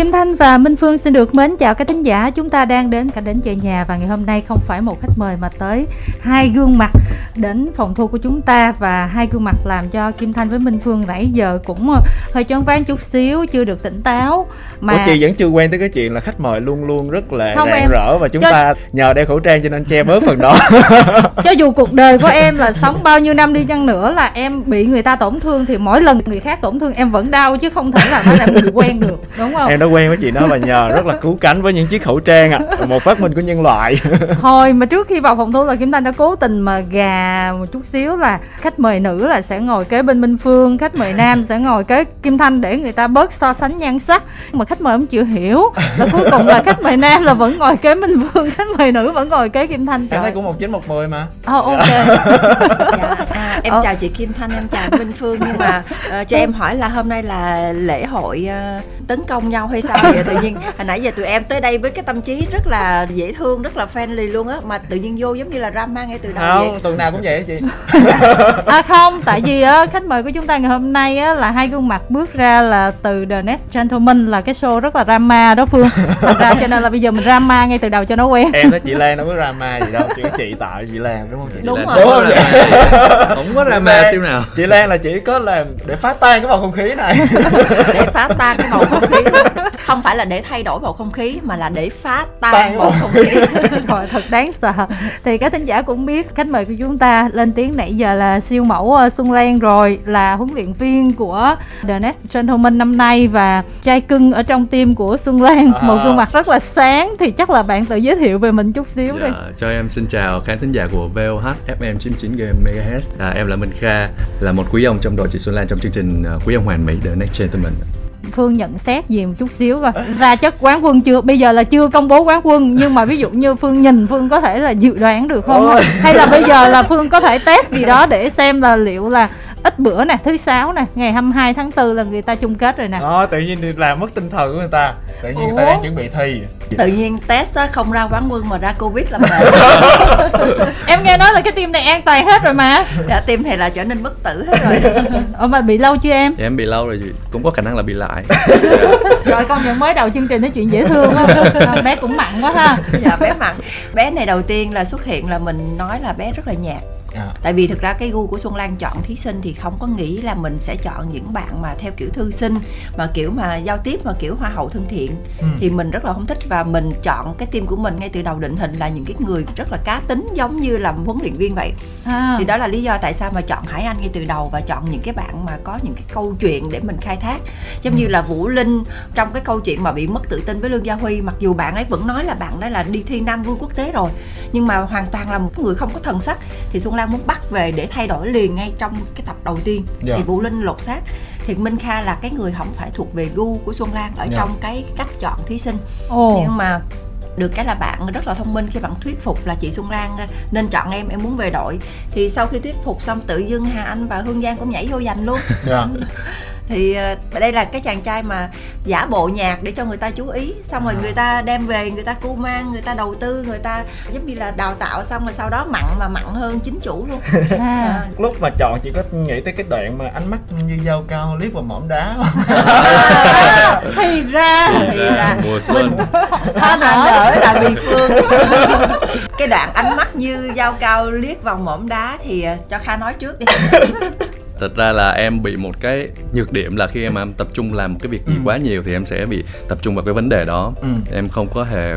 Kim Thanh và Minh Phương xin được mến chào các thính giả. Chúng ta đang đến cả đến chơi nhà Và ngày hôm nay không phải một khách mời mà tới hai gương mặt đến phòng thu của chúng ta Và hai gương mặt làm cho Kim Thanh với Minh Phương nãy giờ cũng hơi choáng váng chút xíu Chưa được tỉnh táo. Mà Ủa chị vẫn chưa quen tới cái chuyện là khách mời luôn luôn rất là không, rạng em... rỡ Và chúng cho... ta nhờ đeo khẩu trang cho nên che bớt phần đó. Cho dù cuộc đời của em là sống bao nhiêu năm đi chăng nữa Là em bị người ta tổn thương Thì mỗi lần người khác tổn thương em vẫn đau Chứ không thể là nói là mình quen được đúng không? Em đã quen với chị đó và nhờ rất là cứu cánh với những chiếc khẩu trang ạ. À. một phát minh của nhân loại. Thôi mà trước khi vào phòng thu là kim thanh đã cố tình mà gà một chút xíu là khách mời nữ là sẽ ngồi kế bên minh phương khách mời nam sẽ ngồi kế kim thanh để người ta bớt so sánh nhan sắc. Mà khách mời không chịu hiểu. Là cuối cùng là khách mời nam là vẫn ngồi kế minh phương khách mời nữ vẫn ngồi kế kim thanh. Trời. em thấy cũng một chín một mười mà. Oh, ok. Dạ, à, em oh. chào chị kim thanh em chào minh phương. Nhưng mà uh, cho em hỏi là hôm nay là lễ hội uh, tấn công nhau hay sao vậy? Tự nhiên hồi nãy giờ tụi em tới đây với cái tâm trí rất là dễ thương rất là friendly luôn á mà tự nhiên vô giống như là drama ngay từ đầu không vậy. tuần nào cũng vậy chị. À không tại vì á khách mời của chúng ta ngày hôm nay á là hai gương mặt bước ra là từ The Next Gentleman là cái show rất là drama đó phương. Thật ra cho nên là bây giờ mình drama ngay từ đầu cho nó quen. Em thấy chị Lan đâu có drama gì đâu chỉ chị tạo chị Lan đúng không chị? Đúng rồi. đúng không không có drama. Siêu nào. Chị Lan là chỉ có làm để phá tan cái bầu không khí này. Để phá tan cái bầu không khí không phải là để thay đổi bầu không khí mà là để phá tan bầu không khí. Rồi thật đáng sợ. Thì các thính giả cũng biết khách mời của chúng ta lên tiếng nãy giờ là siêu mẫu ờ, Xuân Lan rồi là huấn luyện viên của The Next Gentleman năm nay và trai cưng ở trong team của Xuân Lan. À. một gương mặt rất là sáng thì chắc là bạn tự giới thiệu về mình chút xíu dạ, đi. cho em xin chào khán thính giả của VOH FM 99 Game MHz à, em là Minh Kha là một quý ông trong đội chị Xuân Lan trong chương trình uh, quý ông hoàn mỹ The Next Gentleman Phương nhận xét gì một chút xíu coi. Ra chất quán quân chưa? Bây giờ là chưa công bố quán quân nhưng mà ví dụ như Phương nhìn Phương có thể là dự đoán được không? Ôi. hay là bây giờ là Phương có thể test gì đó để xem là liệu là ít bữa nè thứ sáu nè ngày 22 tháng 4 là người ta chung kết rồi nè. Đó tự nhiên làm mất tinh thần của người ta. Tự nhiên Ủa? người ta đang chuẩn bị thi. Tự nhiên test đó không ra quán quân mà ra covid là mệt. Em nghe nói là cái team này an toàn hết rồi mà. Dạ team này là trở nên bất tử hết rồi. Ủa mà bị lâu chưa em? Dạ, em bị lâu rồi chị. Cũng có khả năng là bị lại. Rồi con nhận mới đầu chương trình nói chuyện dễ thương không bé cũng mặn quá ha. Dạ bé mặn. Bé này đầu tiên là xuất hiện là mình nói là bé rất là nhạt à. tại vì thực ra cái gu của xuân lan chọn thí sinh thì không có nghĩ là mình sẽ chọn những bạn mà theo kiểu thư sinh mà kiểu mà giao tiếp mà kiểu hoa hậu thân thiện ừ. thì mình rất là không thích và mình chọn cái team của mình ngay từ đầu định hình là những cái người rất là cá tính giống như là huấn luyện viên vậy à. thì đó là lý do tại sao mà chọn hải anh ngay từ đầu và chọn những cái bạn mà có những cái câu chuyện để mình khai thác giống ừ. như là vũ linh trong cái câu chuyện mà bị mất tự tin với lương gia huy mặc dù bạn ấy vẫn nói là bạn đó là đi thi nam vương quốc tế rồi nhưng mà hoàn toàn là một người không có thần sắc thì xuân lan muốn bắt về để thay đổi liền ngay trong cái tập đầu tiên yeah. Dạ. thì vũ linh lột xác thì minh kha là cái người không phải thuộc về gu của xuân lan ở yeah. Dạ. trong cái cách chọn thí sinh oh. nhưng mà được cái là bạn rất là thông minh khi bạn thuyết phục là chị Xuân Lan nên chọn em em muốn về đội thì sau khi thuyết phục xong tự dưng Hà Anh và Hương Giang cũng nhảy vô giành luôn yeah. Thì uh, đây là cái chàng trai mà giả bộ nhạc để cho người ta chú ý. Xong rồi à. người ta đem về người ta cu mang người ta đầu tư người ta giống như là đào tạo xong rồi sau đó mặn mà mặn hơn chính chủ luôn. À. À. lúc mà chọn chị có nghĩ tới cái đoạn mà ánh mắt như dao cao liếc vào mỏm đá à, thì ra thì ra mùa xuân. hoa nở là vì phương. Cái đoạn ánh mắt như dao cao liếc vào mỏm đá thì cho kha nói trước đi thật ra là em bị một cái nhược điểm là khi em, em tập trung làm một cái việc gì ừ. quá nhiều thì em sẽ bị tập trung vào cái vấn đề đó ừ. em không có hề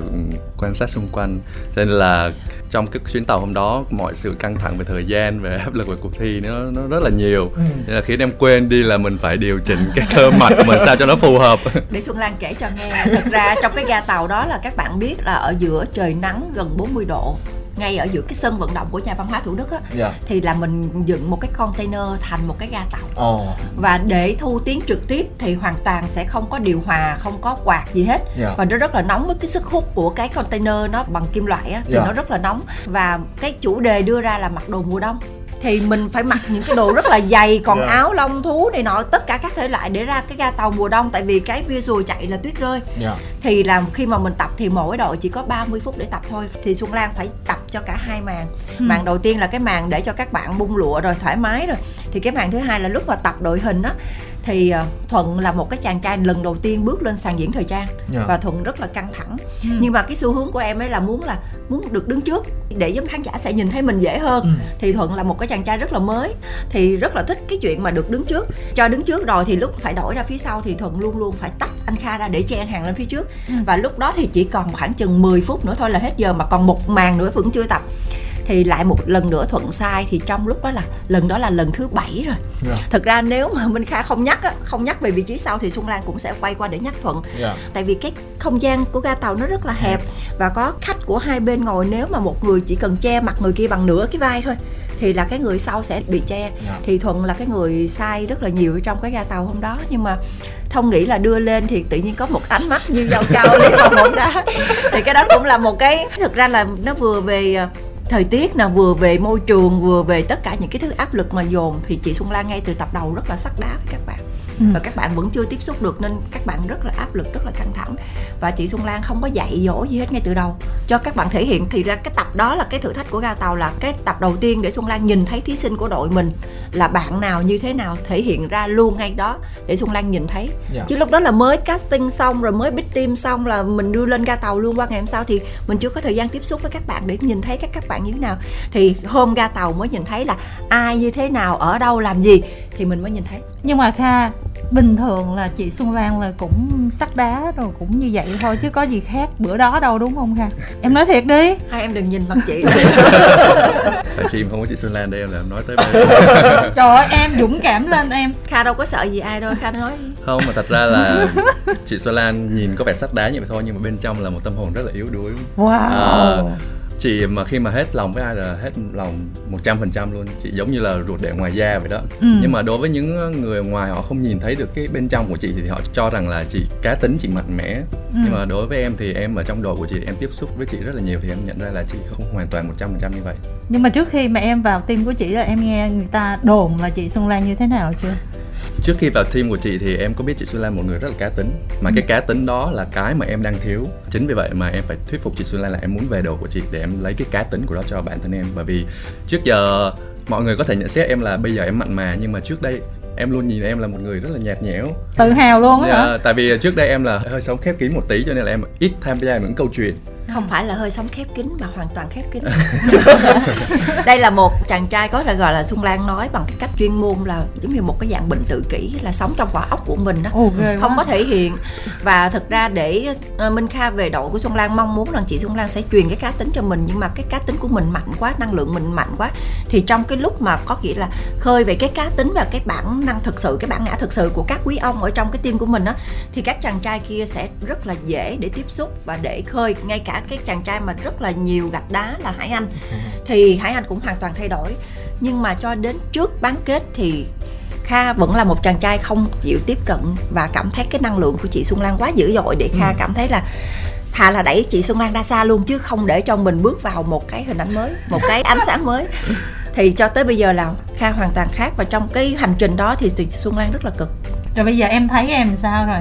quan sát xung quanh cho nên là trong cái chuyến tàu hôm đó mọi sự căng thẳng về thời gian về áp lực về cuộc thi nó nó rất là nhiều ừ. nên là khiến em quên đi là mình phải điều chỉnh cái cơ mặt của mình sao cho nó phù hợp để xuân lan kể cho nghe thật ra trong cái ga tàu đó là các bạn biết là ở giữa trời nắng gần 40 độ ngay ở giữa cái sân vận động của nhà văn hóa thủ đức á yeah. Dạ. thì là mình dựng một cái container thành một cái ga tàu oh. và để thu tiếng trực tiếp thì hoàn toàn sẽ không có điều hòa không có quạt gì hết yeah. Dạ. và nó rất là nóng với cái sức hút của cái container nó bằng kim loại á thì yeah. Dạ. nó rất là nóng và cái chủ đề đưa ra là mặc đồ mùa đông thì mình phải mặc những cái đồ rất là dày còn yeah. áo lông thú này nọ tất cả các thể loại để ra cái ga tàu mùa đông tại vì cái visual chạy là tuyết rơi yeah. thì là khi mà mình tập thì mỗi đội chỉ có 30 phút để tập thôi thì Xuân Lan phải tập cho cả hai màn ừ. màn đầu tiên là cái màn để cho các bạn bung lụa rồi thoải mái rồi thì cái màn thứ hai là lúc mà tập đội hình á thì ờ, thuận là một cái chàng trai lần đầu tiên bước lên sàn diễn thời trang yeah. Dạ. và thuận rất là căng thẳng ừ. nhưng mà cái xu hướng của em ấy là muốn là muốn được đứng trước để giống khán giả sẽ nhìn thấy mình dễ hơn ừ. thì thuận là một cái chàng trai rất là mới thì rất là thích cái chuyện mà được đứng trước cho đứng trước rồi thì lúc phải đổi ra phía sau thì thuận luôn luôn phải tách anh kha ra để chen hàng lên phía trước ừ. và lúc đó thì chỉ còn khoảng chừng 10 phút nữa thôi là hết giờ mà còn một màn nữa vẫn chưa tập thì lại một lần nữa thuận sai thì trong lúc đó là lần đó là lần thứ bảy rồi yeah. Dạ. thực ra nếu mà minh kha không nhắc á, không nhắc về vị trí sau thì xuân lan cũng sẽ quay qua để nhắc thuận yeah. Dạ. tại vì cái không gian của ga tàu nó rất là hẹp và có khách của hai bên ngồi nếu mà một người chỉ cần che mặt người kia bằng nửa cái vai thôi thì là cái người sau sẽ bị che yeah. Dạ. thì thuận là cái người sai rất là nhiều trong cái ga tàu hôm đó nhưng mà thông nghĩ là đưa lên thì tự nhiên có một ánh mắt như dao cao liên vào bóng đá thì cái đó cũng là một cái thực ra là nó vừa về ờ, thời tiết nào vừa về môi trường, vừa về tất cả những cái thứ áp lực mà dồn, thì chị Xuân Lan ngay từ tập đầu rất là sắc đá với các bạn ừ. và các bạn vẫn chưa tiếp xúc được nên các bạn rất là áp lực rất là căng thẳng và chị Xuân Lan không có dạy dỗ gì hết ngay từ đầu cho các bạn thể hiện thì ra cái tập đó là cái thử thách của ga tàu là cái tập đầu tiên để Xuân Lan nhìn thấy thí sinh của đội mình là bạn nào như thế nào thể hiện ra luôn ngay đó để Xuân Lan nhìn thấy yeah. Dạ. chứ lúc đó là mới casting xong rồi mới big team xong là mình đưa lên ga tàu luôn qua ngày hôm sau thì mình chưa có thời gian tiếp xúc với các bạn để nhìn thấy các các bạn như thế nào thì hôm ga tàu mới nhìn thấy là ai như thế nào ở đâu làm gì thì mình mới nhìn thấy. Nhưng mà kha bình thường là chị Xuân Lan là cũng sắt đá rồi cũng như vậy thôi chứ có gì khác bữa đó đâu đúng không Kha? Em nói thiệt đi. Hai em đừng nhìn mặt chị. Tại chị không có chị Xuân Lan đây em là em nói tới trời ơi em dũng cảm lên em. Kha đâu có sợ gì ai đâu Kha nói. Không mà thật ra là chị Xuân Lan nhìn có vẻ sắt đá như vậy thôi nhưng mà bên trong là một tâm hồn rất là yếu đuối. Wow. À, chị mà khi mà hết lòng với ai là hết lòng một trăm phần trăm luôn. Chị giống như là ruột để ngoài da vậy đó. Ừ. nhưng mà đối với những người ngoài họ không nhìn thấy được cái bên trong của chị thì họ cho rằng là chị cá tính chị mạnh mẽ. Ừ. nhưng mà đối với em thì em ở trong đội của chị em tiếp xúc với chị rất là nhiều thì em nhận ra là chị không hoàn toàn một trăm phần trăm như vậy. Nhưng mà trước khi mà em vào team của chị là em nghe người ta đồn là chị Xuân Lan như thế nào chưa trước khi vào team của chị thì em có biết chị Xuân Lan một người rất là cá tính. Mà ừ. cái cá tính đó là cái mà em đang thiếu. Chính vì vậy mà em phải thuyết phục chị Xuân Lan là em muốn về đồ của chị để em lấy cái cá tính của đó cho bản thân em. Bởi vì trước giờ mọi người có thể nhận xét em là bây giờ em mặn mà nhưng mà trước đây em luôn nhìn em là một người rất là nhạt nhẽo. Tự hào luôn á yeah, hả tại vì trước đây em là hơi sống khép kín một tí cho nên là em ít tham gia những câu chuyện không phải là hơi sống khép kín mà hoàn toàn khép kín. Đây là một chàng trai có thể gọi là xuân lan nói bằng cái cách chuyên môn là giống như một cái dạng bệnh tự kỷ là sống trong vỏ ốc của mình đó Ồ, không quá. có thể hiện. Và thực ra để uh, minh kha về đội của xuân lan mong muốn rằng chị xuân lan sẽ truyền cái cá tính cho mình nhưng mà cái cá tính của mình mạnh quá năng lượng mình mạnh quá thì trong cái lúc mà có nghĩa là khơi về cái cá tính và cái bản năng thực sự cái bản ngã thực sự của các quý ông ở trong cái team của mình á thì các chàng trai kia sẽ rất là dễ để tiếp xúc và để khơi ngay cả cái chàng trai mà rất là nhiều gạch đá là Hải Anh. Thì Hải Anh cũng hoàn toàn thay đổi. Nhưng mà cho đến trước bán kết thì Kha vẫn là một chàng trai không chịu tiếp cận và cảm thấy cái năng lượng của chị Xuân Lan quá dữ dội để Kha ừ. cảm thấy là thà là đẩy chị Xuân Lan ra xa luôn chứ không để cho mình bước vào một cái hình ảnh mới một cái ánh sáng mới. Thì cho tới bây giờ là Kha hoàn toàn khác và trong cái hành trình đó thì chị Xuân Lan rất là cực. Rồi bây giờ em thấy em sao rồi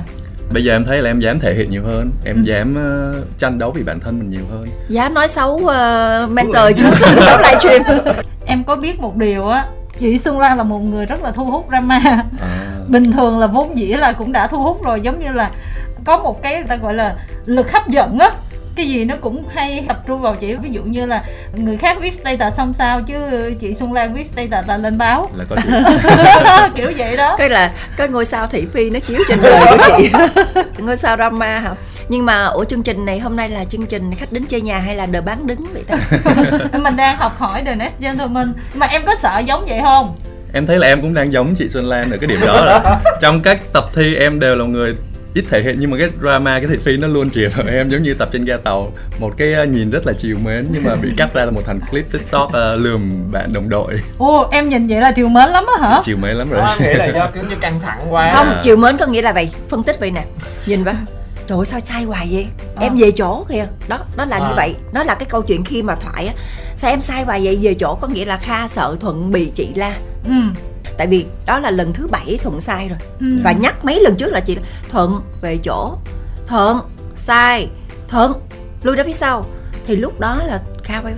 bây giờ em thấy là em dám thể hiện nhiều hơn. Em ừ. dám uh, tranh đấu vì bản thân mình nhiều hơn. Dám nói xấu uh, mentor trước. xấu livestream em có biết một điều á chị Xuân Lan là một người rất là thu hút drama. À. bình thường là vốn dĩ là cũng đã thu hút rồi giống như là có một cái người ta gọi là lực hấp dẫn á cái gì nó cũng hay tập trung vào chị. Ví dụ như là người khác viết status xong sao chứ chị Xuân Lan viết status là lên báo. Là có kiểu vậy đó. Cái là cái ngôi sao thị phi nó chiếu trên đời của chị. Ngôi sao drama hả? Nhưng mà ở chương trình này hôm nay là chương trình khách đến chơi nhà hay là đời bán đứng vậy ta? Mình đang học hỏi the next gentleman. Mà em có sợ giống vậy không? Em thấy là em cũng đang giống chị Xuân Lan ở cái điểm đó rồi trong các tập thi em đều là người ít thể hiện nhưng mà cái drama cái thị phi nó luôn chìa vào em giống như tập trên ga tàu. Một cái ờ, nhìn rất là chiều mến nhưng mà bị cắt ra là một thành clip tiktok uh, lườm bạn đồng đội. Ồ em nhìn vậy là chiều mến lắm á hả? Chiều mến lắm rồi. À, nghĩ là do cứ như căng thẳng quá. Không chiều mến có nghĩa là vậy phân tích vậy nè. Nhìn vào trời ơi sao sai hoài vậy? À. em về chỗ kìa. Đó nó là à. như vậy. Nó là cái câu chuyện khi mà thoại á. Sao em sai hoài vậy? Về chỗ có nghĩa là kha sợ thuận bị chị la. Ừ tại vì đó là lần thứ bảy thuận sai rồi ừ. và nhắc mấy lần trước là chị thuận về chỗ thuận sai thuận lui ra phía sau thì lúc đó là kha quay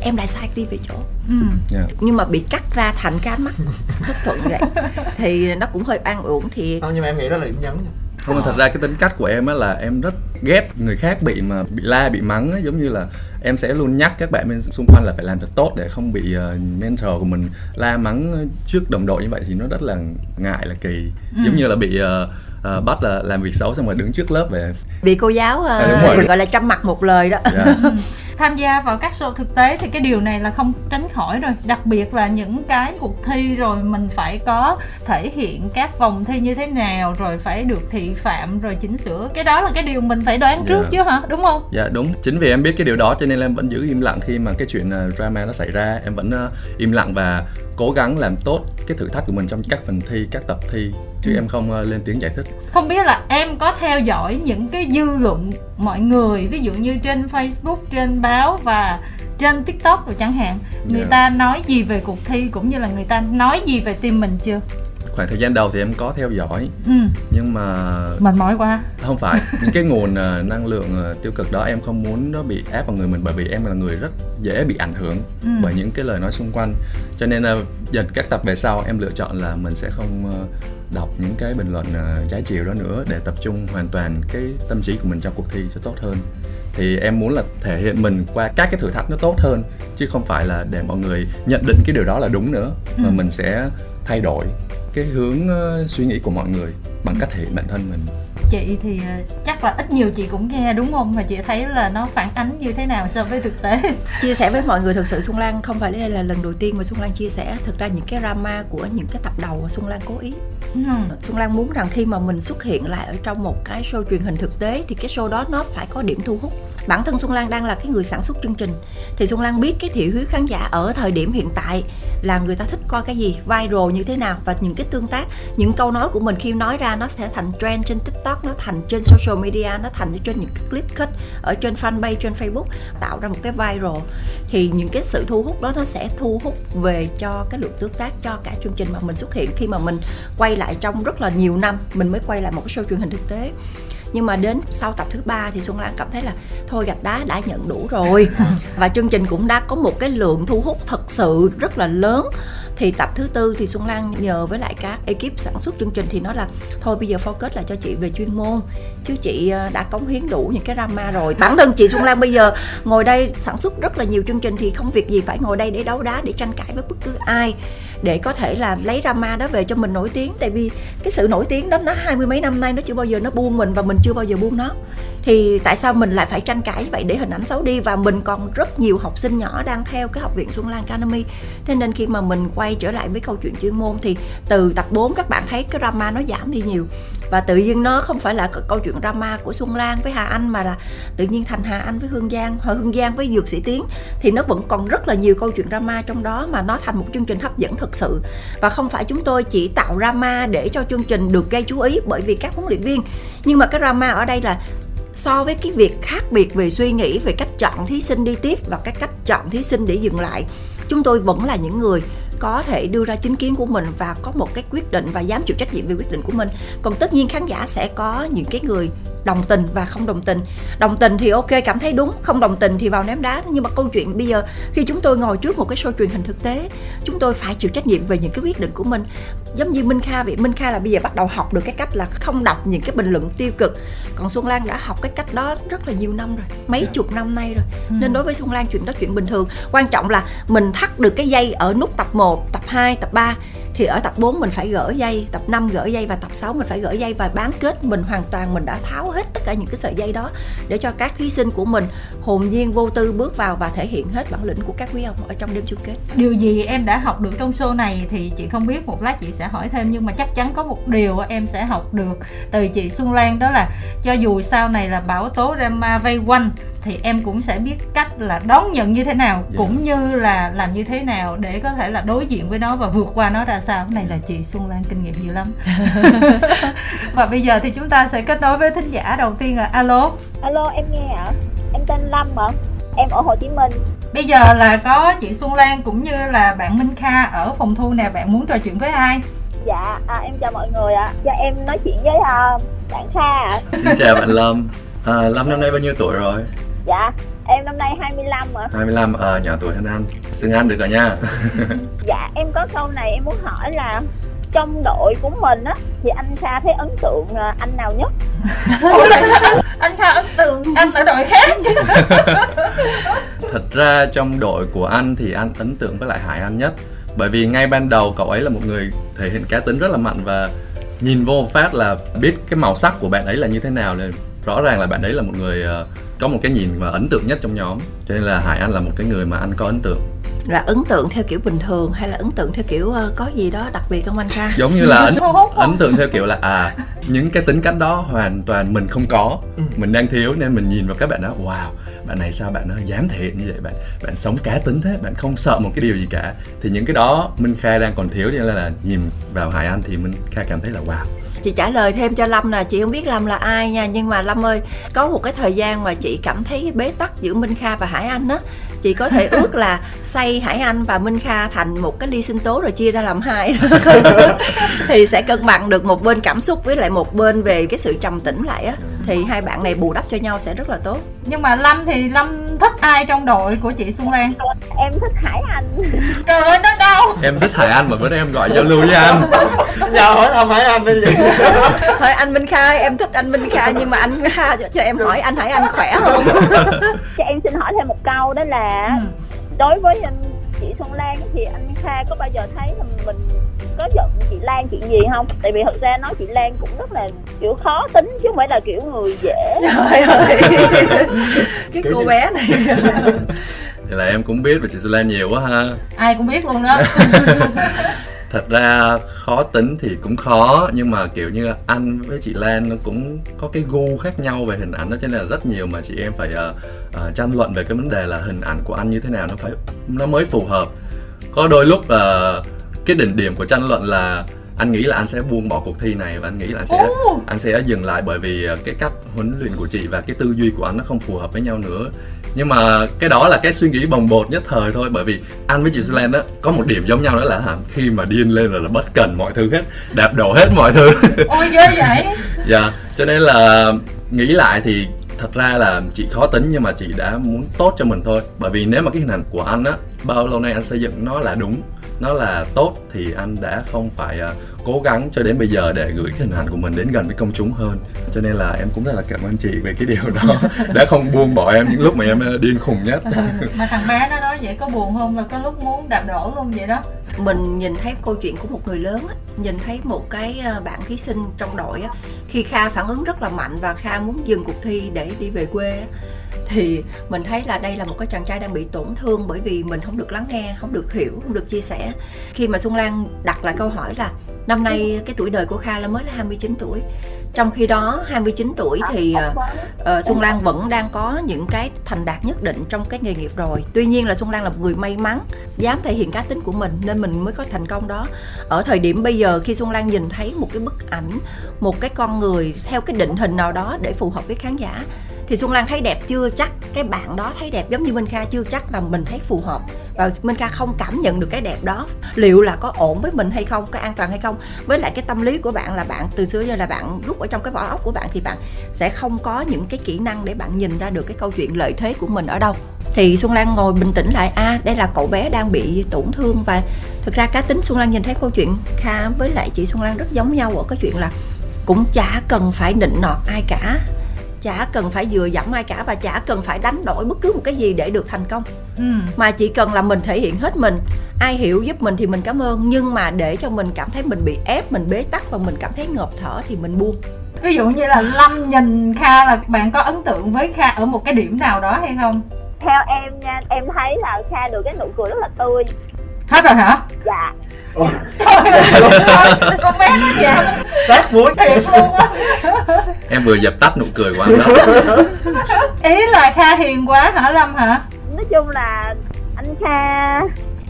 em lại sai đi về chỗ ừ. yeah. Dạ. nhưng mà bị cắt ra thành cái ánh mắt rất thuận vậy thì nó cũng hơi an uổng thì không nhưng mà em nghĩ đó là điểm nhấn không thật ra cái tính cách của em á là em rất ghét người khác bị mà bị la bị mắng á, giống như là em sẽ luôn nhắc các bạn bên xung quanh là phải làm thật tốt để không bị uh, mentor của mình la mắng trước đồng đội như vậy thì nó rất là ngại là kỳ ừ. giống như là bị uh, uh, bắt là làm việc xấu xong rồi đứng trước lớp về bị cô giáo uh, à, gọi là trăm mặt một lời đó yeah. Dạ. tham gia vào các show thực tế thì cái điều này là không tránh khỏi rồi đặc biệt là những cái cuộc thi rồi mình phải có thể hiện các vòng thi như thế nào rồi phải được thị phạm rồi chỉnh sửa cái đó là cái điều mình phải đoán trước yeah. Dạ. chứ hả đúng không dạ đúng chính vì em biết cái điều đó cho nên em vẫn giữ im lặng khi mà cái chuyện uh, drama nó xảy ra em vẫn uh, im lặng và cố gắng làm tốt cái thử thách của mình trong các phần thi các tập thi chứ ừ. em không uh, lên tiếng giải thích không biết là em có theo dõi những cái dư luận mọi người ví dụ như trên facebook trên báo và trên tiktok rồi chẳng hạn người yeah. Dạ. ta nói gì về cuộc thi cũng như là người ta nói gì về team mình chưa khoảng thời gian đầu thì em có theo dõi ừ. nhưng mà mệt mỏi quá không phải những cái nguồn uh, năng lượng uh, tiêu cực đó em không muốn nó bị áp vào người mình bởi vì em là người rất dễ bị ảnh hưởng ừ. bởi những cái lời nói xung quanh cho nên uh, dần các tập về sau em lựa chọn là mình sẽ không đọc những cái bình luận trái chiều đó nữa để tập trung hoàn toàn cái tâm trí của mình trong cuộc thi cho tốt hơn thì em muốn là thể hiện mình qua các cái thử thách nó tốt hơn chứ không phải là để mọi người nhận định cái điều đó là đúng nữa mà ừ. mình sẽ thay đổi cái hướng uh, suy nghĩ của mọi người bằng cách thể hiện bản thân mình? Chị thì ờ, chắc là ít nhiều chị cũng nghe đúng không? Và chị thấy là nó phản ánh như thế nào so với thực tế? Chia sẻ với mọi người thực sự xuân lan không phải đây là lần đầu tiên mà xuân lan chia sẻ. Thực ra những cái drama của những cái tập đầu xuân lan cố ý. Ừ. xuân lan muốn rằng khi mà mình xuất hiện lại ở trong một cái show truyền hình thực tế thì cái show đó nó phải có điểm thu hút. Bản thân xuân lan đang là cái người sản xuất chương trình. Thì xuân lan biết cái thị hiếu khán giả ở thời điểm hiện tại là người ta thích coi cái gì, viral như thế nào và những cái tương tác, những câu nói của mình khi nói ra nó sẽ thành trend trên tiktok, nó thành trên social media, nó thành trên những cái clip cut ở trên fanpage, trên facebook, tạo ra một cái viral. Thì những cái sự thu hút đó nó sẽ thu hút về cho cái lượng tương tác, cho cả chương trình mà mình xuất hiện khi mà mình quay lại trong rất là nhiều năm, mình mới quay lại một cái show truyền hình thực tế nhưng mà đến sau tập thứ ba thì xuân lan cảm thấy là thôi gạch đá đã nhận đủ rồi. Và chương trình cũng đã có một cái lượng thu hút thật sự rất là lớn. Thì tập thứ tư thì Xuân Lan nhờ với lại các ekip sản xuất chương trình thì nói là thôi bây giờ focus lại cho chị về chuyên môn chứ chị ờ, đã cống hiến đủ những cái drama rồi. Bản thân chị Xuân Lan bây giờ ngồi đây sản xuất rất là nhiều chương trình thì không việc gì phải ngồi đây để đấu đá, để tranh cãi với bất cứ ai để có thể là lấy drama đó về cho mình nổi tiếng. Tại vì cái sự nổi tiếng đó, nó hai mươi mấy năm nay nó chưa bao giờ nó buông mình và mình chưa bao giờ buông nó. Thì tại sao mình lại phải tranh cãi vậy? Để hình ảnh xấu đi. Và mình còn rất nhiều học sinh nhỏ đang theo cái học viện Xuân Lan Academy. Thế nên khi mà mình quay trở lại với câu chuyện chuyên môn thì từ tập 4 các bạn thấy cái drama nó giảm đi nhiều và tự nhiên nó không phải là câu chuyện drama của Xuân Lan với Hà Anh mà là tự nhiên thành Hà Anh với Hương Giang hoặc Hương Giang với Dược Sĩ Tiến. Thì nó vẫn còn rất là nhiều câu chuyện drama trong đó mà nó thành một chương trình hấp dẫn thực sự. Và không phải chúng tôi chỉ tạo drama để cho chương trình được gây chú ý bởi vì các huấn luyện viên. Nhưng mà cái drama ở đây là so với cái việc khác biệt về suy nghĩ, về cách chọn thí sinh đi tiếp và cái cách chọn thí sinh để dừng lại, chúng tôi vẫn là những người có thể đưa ra chính kiến của mình và có một cái quyết định và dám chịu trách nhiệm về quyết định của mình. Còn tất nhiên khán giả sẽ có những cái người đồng tình và không đồng tình đồng tình thì ok cảm thấy đúng không đồng tình thì vào ném đá nhưng mà câu chuyện bây giờ khi chúng tôi ngồi trước một cái show truyền hình thực tế chúng tôi phải chịu trách nhiệm về những cái quyết định của mình giống như minh kha vậy minh kha là bây giờ bắt đầu học được cái cách là không đọc những cái bình luận tiêu cực còn xuân lan đã học cái cách đó rất là nhiều năm rồi mấy yeah. Dạ. chục năm nay rồi ừ. nên đối với xuân lan chuyện đó chuyện bình thường quan trọng là mình thắt được cái dây ở nút tập 1, tập 2, tập 3 thì ở tập 4 mình phải gỡ dây, tập 5 gỡ dây và tập 6 mình phải gỡ dây và bán kết. Mình hoàn toàn mình đã tháo hết tất cả những cái sợi dây đó để cho các thí sinh của mình hồn nhiên vô tư bước vào và thể hiện hết bản lĩnh của các quý ông ở trong đêm chung kết. Điều gì em đã học được trong show này thì chị không biết, một lát chị sẽ hỏi thêm. Nhưng mà chắc chắn có một điều em sẽ học được từ chị Xuân Lan, đó là cho dù sau này là bảo tố drama vây quanh thì em cũng sẽ biết cách là đón nhận như thế nào yeah. Dạ. cũng như là làm như thế nào để có thể là đối diện với nó và vượt qua nó ra sao. Cái này là chị Xuân Lan kinh nghiệm nhiều lắm. Và bây giờ thì chúng ta sẽ kết nối với thính giả đầu tiên là alo. Alo em nghe ạ. Em tên Lâm ạ. Em ở Hồ Chí Minh. Bây giờ là có chị Xuân Lan cũng như là bạn Minh Kha ở phòng thu nè. Bạn muốn trò chuyện với ai? Dạ à, em chào mọi người ạ. Cho em nói chuyện với uh, bạn Kha ạ. Xin chào bạn Lâm. À, Lâm năm nay bao nhiêu tuổi rồi dạ em năm nay 25 ạ. 25 à, nhỏ tuổi hơn anh xưng anh được rồi nha. Dạ em có câu này em muốn hỏi là trong đội của mình á thì anh Kha thấy ấn tượng à, anh nào nhất? Anh Kha ấn tượng anh ở đội khác. Chứ thật ra trong đội của anh thì anh ấn tượng với lại Hải Anh nhất. Bởi vì ngay ban đầu cậu ấy là một người thể hiện cá tính rất là mạnh và nhìn vô phát là biết cái màu sắc của bạn ấy là như thế nào là rõ ràng là bạn ấy là một người uh, có một cái nhìn và ấn tượng nhất trong nhóm cho nên là Hải Anh là một cái người mà anh có ấn tượng. Là ấn tượng theo kiểu bình thường hay là ấn tượng theo kiểu uh, có gì đó đặc biệt không anh Kha? Giống như là ấn, ấn tượng theo kiểu là à những cái tính cách đó hoàn toàn mình không có, ừ. mình đang thiếu nên mình nhìn vào các bạn đó wow bạn này sao bạn nó dám thể hiện như vậy bạn? Bạn sống cá tính thế bạn không sợ một cái điều gì cả. Thì những cái đó Minh Kha đang còn thiếu nên là, là nhìn vào Hải Anh thì Minh Kha cảm thấy là wow chị trả lời thêm cho lâm là chị không biết lâm là ai nha. Nhưng mà lâm ơi có một cái thời gian mà chị cảm thấy bế tắc giữa minh kha và hải anh á. Chị có thể ước là xây hải anh và minh kha thành một cái ly sinh tố rồi chia ra làm hai thì sẽ cân bằng được một bên cảm xúc với lại một bên về cái sự trầm tĩnh lại á thì hai bạn này bù đắp cho nhau sẽ rất là tốt. Nhưng mà lâm thì lâm thích ai trong đội của chị xuân lan? Em thích hải anh. Trời ơi nó đâu em thích hải anh mà bữa nay em gọi giao lưu với anh. Giờ hỏi thăm hải anh đi. Thôi anh minh kha em thích anh minh kha nhưng mà anh kha cho, cho em hỏi anh hải anh khỏe không? Cho em xin hỏi thêm một câu đó là ừ. đối với anh chị xuân lan thì anh kha có bao giờ thấy là mình có giận chị Lan chuyện gì không? Tại vì thật ra nói chị Lan cũng rất là kiểu khó tính chứ không phải là kiểu người dễ. Trời ơi. cái cô bé này. thì là em cũng biết về chị Lan nhiều quá ha. Ai cũng biết luôn đó. thật ra khó tính thì cũng khó nhưng mà kiểu như anh với chị Lan nó cũng có cái gu khác nhau về hình ảnh đó cho nên là rất nhiều mà chị em phải uh, uh, tranh luận về cái vấn đề là hình ảnh của anh như thế nào nó phải nó mới phù hợp có đôi lúc uh, cái đỉnh điểm của tranh luận là anh nghĩ là anh sẽ buông bỏ cuộc thi này và anh nghĩ là anh sẽ oh. anh sẽ dừng lại bởi vì ờ, cái cách huấn luyện của chị và cái tư duy của anh nó không phù hợp với nhau nữa. Nhưng mà cái đó là cái suy nghĩ bồng bột nhất thời thôi bởi vì anh với chị Slan đó có một điểm giống nhau đó là hả khi mà điên lên là, là bất cần mọi thứ hết đạp đổ hết mọi thứ. Ôi ghê vậy. Dạ yeah, cho nên là nghĩ lại thì thật ra là chị khó tính nhưng mà chị đã muốn tốt cho mình thôi. Bởi vì nếu mà cái hình ảnh của anh á bao lâu nay anh xây dựng nó là đúng nó là tốt thì anh đã không phải uh, cố gắng cho đến bây giờ để gửi cái hình ảnh của mình đến gần với công chúng hơn. Cho nên là em cũng rất là cảm ơn chị về cái điều đó. Đã không buông bỏ em những lúc mà em ờ, điên khùng nhất. Mà thằng bé nó nói vậy có buồn không? Là có lúc muốn đạp đổ luôn vậy đó. Mình nhìn thấy câu chuyện của một người lớn á nhìn thấy một cái ờ, bạn thí sinh trong đội á khi kha phản ứng rất là mạnh và kha muốn dừng cuộc thi để đi về quê á thì mình thấy là đây là một cái chàng trai đang bị tổn thương bởi vì mình không được lắng nghe không được hiểu không được chia sẻ. Khi mà xuân lan đặt lại câu hỏi là năm nay cái tuổi đời của kha là mới là 29 tuổi. Trong khi đó 29 tuổi thì uh, Xuân Lan vẫn đang có những cái thành đạt nhất định trong cái nghề nghiệp rồi. Tuy nhiên là Xuân Lan là một người may mắn dám thể hiện cá tính của mình nên mình mới có thành công đó. Ở thời điểm bây giờ khi Xuân Lan nhìn thấy một cái bức ảnh một cái con người theo cái định hình nào đó để phù hợp với khán giả thì xuân lan thấy đẹp chưa chắc? Cái bạn đó thấy đẹp giống như minh kha chưa chắc là mình thấy phù hợp. Và minh kha không cảm nhận được cái đẹp đó. Liệu là có ổn với mình hay không? Có an toàn hay không? Với lại cái tâm lý của bạn là bạn từ xưa giờ là bạn rút ở trong cái vỏ ốc của bạn thì bạn sẽ không có những cái kỹ năng để bạn nhìn ra được cái câu chuyện lợi thế của mình ở đâu. Thì xuân lan ngồi bình tĩnh lại a à, đây là cậu bé đang bị tổn thương. Và thực ra cá tính xuân lan nhìn thấy câu chuyện kha với lại chị xuân lan rất giống nhau ở cái chuyện là cũng chả cần phải nịnh nọt ai cả chả cần phải vừa dẫm ai cả và chả cần phải đánh đổi bất cứ một cái gì để được thành công. Ừ. mà chỉ cần là mình thể hiện hết mình ai hiểu giúp mình thì mình cảm ơn nhưng mà để cho mình cảm thấy mình bị ép mình bế tắc và mình cảm thấy ngợp thở thì mình buông. Ví dụ như là lâm nhìn kha là bạn có ấn tượng với kha ở một cái điểm nào đó hay không? Theo em nha em thấy là kha được cái nụ cười rất là tươi hết rồi hả? Dạ. Ôi. Trời ơi, con bé nó vậy. Sát muối thiệt luôn á. Em vừa dập tắt nụ cười của anh đó. Ý là kha hiền quá hả lâm hả? Nói chung là anh kha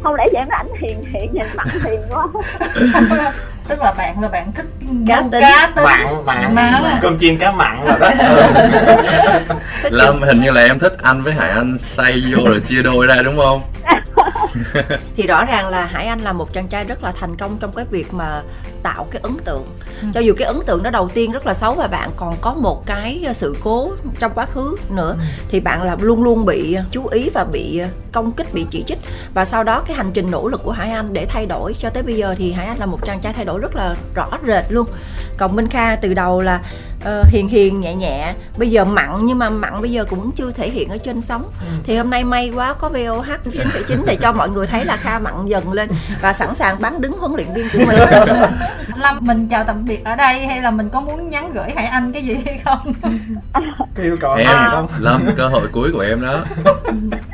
không lẽ vậy mà ảnh hiền hiền nhìn mặt hiền quá. Tức là bạn là bạn thích cá tính, cá tính. mặn mặn. Mà. cơm chiên cá mặn rồi đó. Lâm hình như là em thích anh với hải anh xay vô rồi chia đôi ra đúng không thì rõ ràng là Hải Anh là một chàng trai rất là thành công trong cái việc mà tạo cái ấn tượng ừ. cho dù cái ấn tượng đó đầu tiên rất là xấu và bạn còn có một cái sự cố trong quá khứ nữa ừ. thì bạn là luôn luôn bị chú ý và bị công kích bị chỉ trích và sau đó cái hành trình nỗ lực của Hải Anh để thay đổi cho tới bây giờ thì Hải Anh là một chàng trai thay đổi rất là rõ rệt luôn còn Minh Kha từ đầu là uh, hiền hiền nhẹ nhẹ. Bây giờ mặn nhưng mà mặn bây giờ cũng chưa thể hiện ở trên sóng. Ừ. thì hôm nay may quá có VOH 9,9 để cho mọi người thấy là Kha mặn dần lên và sẵn sàng bán đứng huấn luyện viên của mình. Lâm mình chào tạm biệt ở đây hay là mình có muốn nhắn gửi Hải Anh cái gì hay không? Cái yêu cầu em không Lâm cơ hội cuối của em đó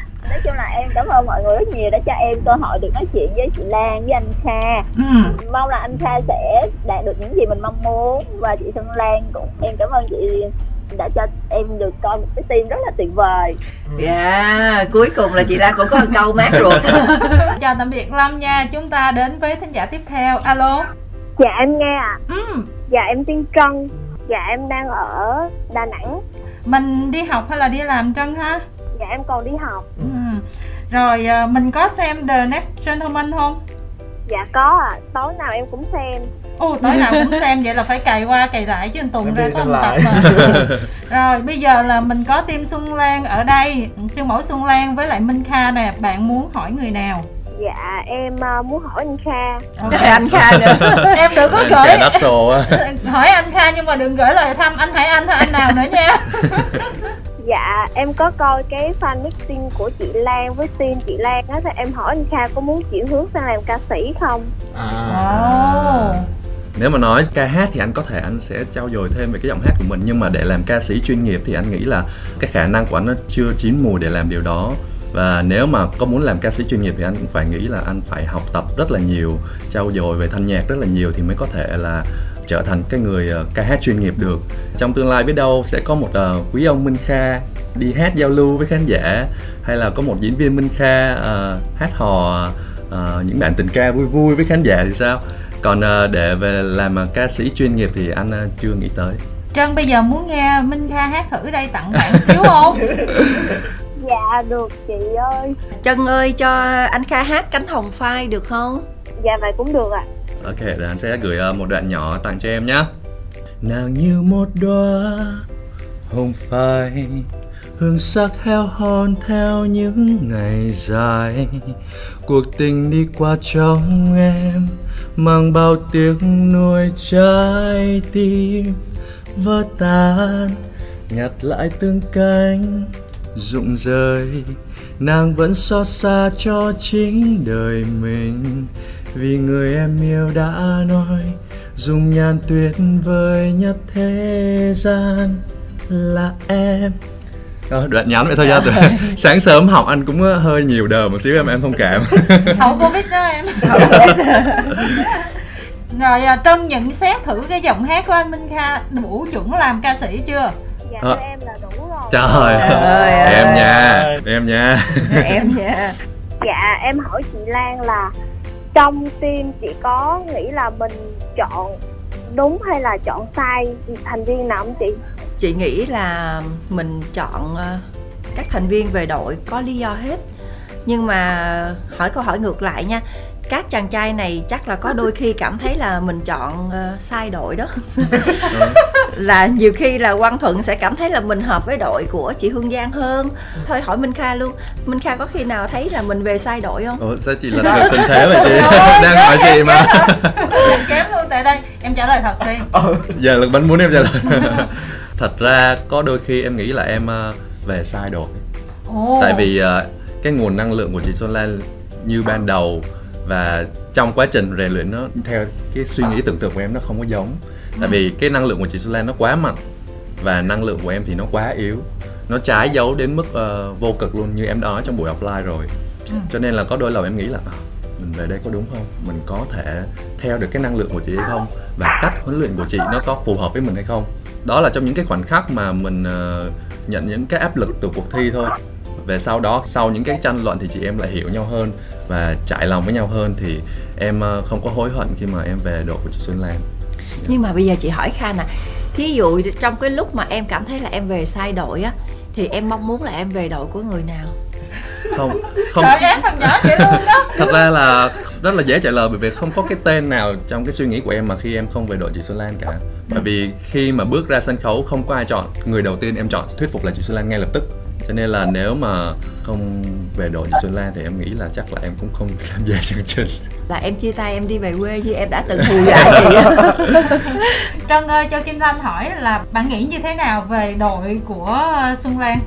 em cảm ơn mọi người rất nhiều đã cho em cơ hội được nói chuyện với chị Lan với anh Kha. Ừ. mong là anh Kha sẽ đạt được những gì mình mong muốn và chị Xuân Lan cũng em cảm ơn chị đã cho em được coi một cái team rất là tuyệt vời. Dạ yeah, cuối cùng là chị Lan cũng có một câu mát ruột. Chào tạm biệt Lâm nha chúng ta đến với thính giả tiếp theo. Alo. Dạ em nghe ạ. À. ừ. dạ em tên Trân. Dạ em đang ở Đà Nẵng. Mình đi học hay là đi làm Trân ha? Dạ em còn đi học. Ừ. rồi ờ, mình có xem The Next Gentleman không? Dạ có à tối nào em cũng xem. Ồ tối nào cũng xem. Vậy là phải cày qua cày lại chứ Tùng ra có một tập mà. Rồi bây giờ là mình có team Xuân Lan ở đây. Siêu mẫu Xuân Lan với lại Minh Kha nè. Bạn muốn hỏi người nào? Dạ em uh, muốn hỏi anh Kha. Okay. anh Kha nữa. Em đừng có gửi. Hỏi anh Kha nhưng mà đừng gửi lời thăm. Anh Hải Anh hay anh nào nữa nha Dạ em có coi cái fan meeting của chị Lan với team chị Lan á thì em hỏi anh Kha có muốn chuyển hướng sang làm ca sĩ không? À. Oh. Nếu mà nói ca hát thì anh có thể anh sẽ trau dồi thêm về cái giọng hát của mình nhưng mà để làm ca sĩ chuyên nghiệp thì anh nghĩ là cái khả năng của anh nó chưa chín mùi để làm điều đó và nếu mà có muốn làm ca sĩ chuyên nghiệp thì anh cũng phải nghĩ là anh phải học tập rất là nhiều trau dồi về thanh nhạc rất là nhiều thì mới có thể là trở thành cái người uh, ca hát chuyên nghiệp được trong tương lai biết đâu sẽ có một uh, quý ông Minh Kha đi hát giao lưu với khán giả hay là có một diễn viên Minh Kha uh, hát hò uh, những bản tình ca vui vui với khán giả thì sao còn uh, để về làm uh, ca sĩ chuyên nghiệp thì anh uh, chưa nghĩ tới Trân bây giờ muốn nghe Minh Kha hát thử đây tặng bạn xíu không? dạ được chị ơi Trân ơi cho anh Kha hát cánh hồng phai được không? Dạ vậy cũng được ạ à. Ok, rồi anh sẽ gửi ờ, một đoạn nhỏ tặng cho em nhé Nàng như một đóa hồng phai Hương sắc heo hon theo những ngày dài. Cuộc tình đi qua trong em Mang bao tiếng nuôi trái tim. Vỡ tan Nhặt lại từng cánh rụng rời. Nàng vẫn xót xa cho chính đời mình vì người em yêu đã nói dùng nhàn tuyệt vời nhất thế gian là em. Ờ, đoạn ngắn vậy thôi ra dạ. sáng sớm học anh cũng hơi nhiều đờ một xíu em em thông cảm. Hậu covid đó em. Rồi à, trân nhận xét thử cái giọng hát của anh minh kha đủ chuẩn làm ca sĩ chưa? Dạ à. em là đủ rồi. Trời ơi. Em nha. Em nha. Em nha. Dạ em hỏi chị lan là trong team chị có nghĩ là mình chọn đúng hay là chọn sai thành viên nào không chị? Chị nghĩ là mình chọn ờ, các thành viên về đội có lý do hết. Nhưng mà hỏi câu hỏi ngược lại nha các chàng trai này chắc là có đôi khi cảm thấy là mình chọn uh, sai đội đó. Là nhiều khi là quang thuận sẽ cảm thấy là mình hợp với đội của chị hương giang hơn. Thôi hỏi minh kha luôn. Minh kha có khi nào thấy là mình về sai đội không? Ủa sao chị là được tình thế mà chị? Đang hỏi chị mà. chém luôn tại đây em trả lời thật đi. Ừ. giờ là bánh muốn em trả lời. Thật ra có đôi khi em nghĩ là em uh, về sai đội. Oh. tại vì uh, cái nguồn năng lượng của chị Xuân Lan như ban đầu và trong quá trình rèn luyện nó theo cái suy nghĩ tưởng tượng của em nó không có giống. Tại vì cái năng lượng của chị Xuân Lan nó quá mạnh và năng lượng của em thì nó quá yếu. Nó trái dấu đến mức uh, vô cực luôn như em nói trong buổi offline rồi. Ừ. cho nên là có đôi lần em nghĩ là à, mình về đây có đúng không? Mình có thể theo được cái năng lượng của chị hay không? Và cách huấn luyện của chị nó có phù hợp với mình hay không? Đó là trong những cái khoảnh khắc mà mình uh, nhận những cái áp lực từ cuộc thi thôi về sau đó sau những cái tranh luận thì chị em lại hiểu nhau hơn và trải lòng với nhau hơn thì em ờ, không có hối hận khi mà em về đội của chị Xuân Lan. Nhưng mà bây giờ chị hỏi Kha nè thí dụ trong cái lúc mà em cảm thấy là em về sai đội á thì em mong muốn là em về đội của người nào? Không không. Trời ép thằng nhỏ vậy luôn đó. Thật ra là rất là dễ trả lời bởi vì không có cái tên nào trong cái suy nghĩ của em mà khi em không về đội chị Xuân Lan cả. Bởi vì khi mà bước ra sân khấu không có ai chọn. Người đầu tiên em chọn thuyết phục là chị Xuân Lan ngay lập tức cho nên là nếu mà không về đội Xuân Lan thì em nghĩ là chắc là em cũng không tham gia chương trình. Là em chia tay em đi về quê như em đã từng hù dọa chị. Trân ơi cho Kim Thanh hỏi là bạn nghĩ như thế nào về đội của Xuân Lan?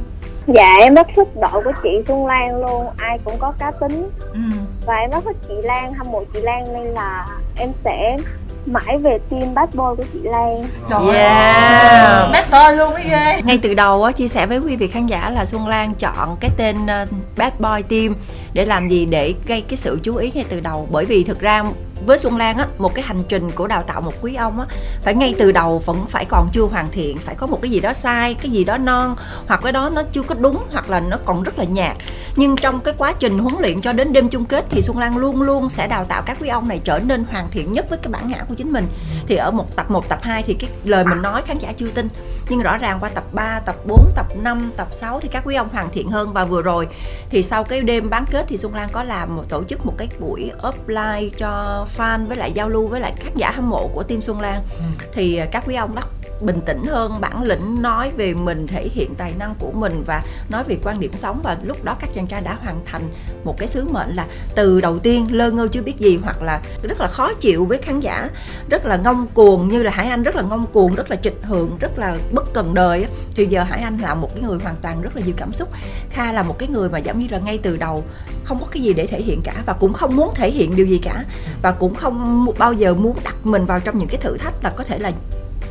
Dạ em rất thích đội của chị Xuân Lan luôn Ai cũng có cá tính. Ừ. Và em rất thích chị Lan, hâm mộ chị Lan Nên là em sẽ mãi về team bad boy của chị Lan Trời yeah. bad boy luôn mới ghê Ngay từ đầu á, chia sẻ với quý vị khán giả là Xuân Lan chọn cái tên uh, bad boy team Để làm gì? Để gây cái sự chú ý ngay từ đầu Bởi vì thực ra với Xuân Lan á một cái hành trình của đào tạo một quý ông á phải ngay từ đầu vẫn phải còn chưa hoàn thiện phải có một cái gì đó sai cái gì đó non hoặc cái đó nó chưa có đúng hoặc là nó còn rất là nhạt. Nhưng trong cái quá trình huấn luyện cho đến đêm chung kết thì Xuân Lan luôn luôn sẽ đào tạo các quý ông này trở nên hoàn thiện nhất với cái bản ngã của chính mình. Thì ở một tập 1, tập 2 thì cái lời mình nói khán giả chưa tin nhưng rõ ràng qua tập 3, tập 4, tập 5, tập 6 thì các quý ông hoàn thiện hơn và vừa rồi thì sau cái đêm bán kết thì Xuân Lan có làm một tổ chức một cái buổi offline cho fan với lại giao lưu với lại khán giả hâm mộ của team Xuân Lan ừ. thì các quý ông đó bình tĩnh hơn, bản lĩnh nói về mình thể hiện tài năng của mình và nói về quan điểm sống. Và lúc đó các chàng trai đã hoàn thành một cái sứ mệnh là từ đầu tiên lơ ngơ chưa biết gì hoặc là rất là khó chịu với khán giả, rất là ngông cuồng, như là Hải Anh rất là ngông cuồng, rất là trịch hưởng rất là bất cần đời thì giờ Hải Anh là một cái người hoàn toàn rất là nhiều cảm xúc. Kha là một cái người mà giống như là ngay từ đầu không có cái gì để thể hiện cả và cũng không muốn thể hiện điều gì cả và cũng không bao giờ muốn đặt mình vào trong những cái thử thách là có thể là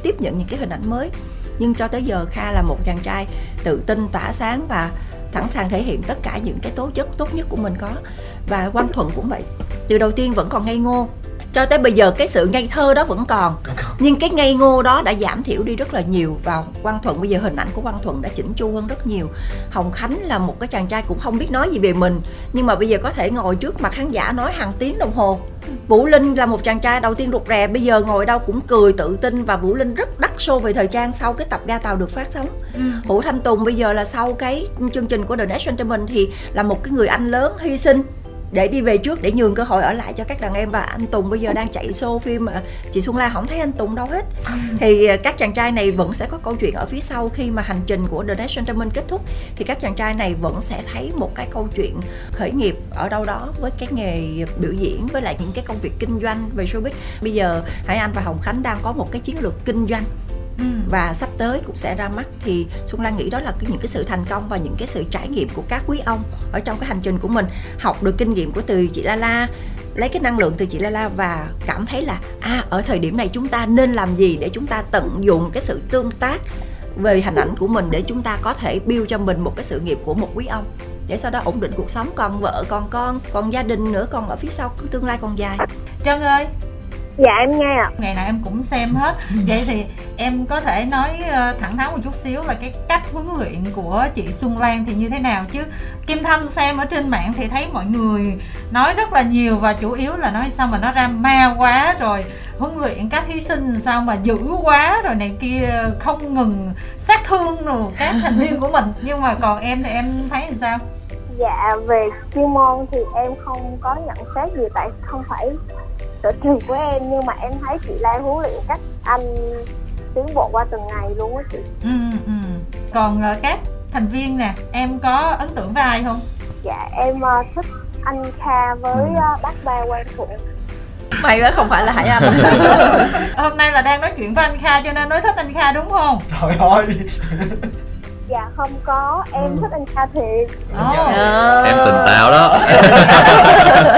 tiếp nhận những cái hình ảnh mới. Nhưng cho tới giờ kha là một chàng trai tự tin, tỏa sáng và sẵn sàng thể hiện tất cả những cái tố chất tốt nhất của mình có. Và quang thuận cũng vậy. Từ đầu tiên vẫn còn ngây ngô cho tới bây giờ cái sự ngây thơ đó vẫn còn. Nhưng cái ngây ngô đó đã giảm thiểu đi rất là nhiều và quang thuận bây giờ hình ảnh của quang thuận đã chỉnh chu hơn rất nhiều. Hồng khánh là một cái chàng trai cũng không biết nói gì về mình nhưng mà bây giờ có thể ngồi trước mặt khán giả nói hàng tiếng đồng hồ. Vũ Linh là một chàng trai đầu tiên rụt rè Bây giờ ngồi đâu cũng cười tự tin Và Vũ Linh rất đắt show về thời trang Sau cái tập ga tàu được phát sóng. Ừ. Vũ Thanh Tùng bây giờ là sau cái chương trình của The Next Gentleman Thì là một cái người anh lớn hy sinh để đi về trước để nhường cơ hội ở lại cho các đàn em. Và anh Tùng bây giờ đang chạy show phim mà chị Xuân Lan không thấy anh Tùng đâu hết. Ừ. thì à, các chàng trai này vẫn sẽ có câu chuyện ở phía sau khi mà hành trình của The Next Gentleman kết thúc. Thì các chàng trai này vẫn sẽ thấy một cái câu chuyện khởi nghiệp ở đâu đó với cái nghề biểu diễn với lại những cái công việc kinh doanh về showbiz. Bây giờ Hải Anh và Hồng Khánh đang có một cái chiến lược kinh doanh Ừ. và sắp tới cũng sẽ ra mắt thì Xuân Lan nghĩ đó là những cái sự thành công và những cái sự trải nghiệm của các quý ông ở trong cái hành trình của mình học được kinh nghiệm của từ chị La La lấy cái năng lượng từ chị La La và cảm thấy là à ở thời điểm này chúng ta nên làm gì để chúng ta tận dụng cái sự tương tác về hình ảnh của mình để chúng ta có thể build cho mình một cái sự nghiệp của một quý ông để sau đó ổn định cuộc sống còn vợ còn con còn gia đình nữa còn ở phía sau, tương lai còn dài Trân ơi dạ em nghe ạ. Ngày nào em cũng xem hết. Vậy thì em có thể nói ờ, thẳng thắn một chút xíu là cái cách huấn luyện của chị Xuân Lan thì như thế nào chứ? Kim Thanh xem ở trên mạng thì thấy mọi người nói rất là nhiều và chủ yếu là nói sao mà nó ra ma quá rồi huấn luyện các thí sinh sao mà dữ quá rồi này kia không ngừng sát thương rồi các thành viên của mình. Nhưng mà còn em thì em thấy làm sao? Dạ về chuyên môn thì em không có nhận xét gì tại không phải sở trường của em nhưng mà em thấy chị Lan huấn luyện cách anh tiến bộ qua từng ngày luôn á chị. Ừ, ừ. còn uh, các thành viên nè em có ấn tượng với ai không? Dạ em uh, thích anh Kha với uh, bác ba Quang Phụng. May quá không phải là hải anh. Hôm nay là đang nói chuyện với anh kha cho nên nói thích anh kha đúng không? Trời ơi dạ không có. Em ừ. thích anh kha thiệt. Oh. em tình táo đó.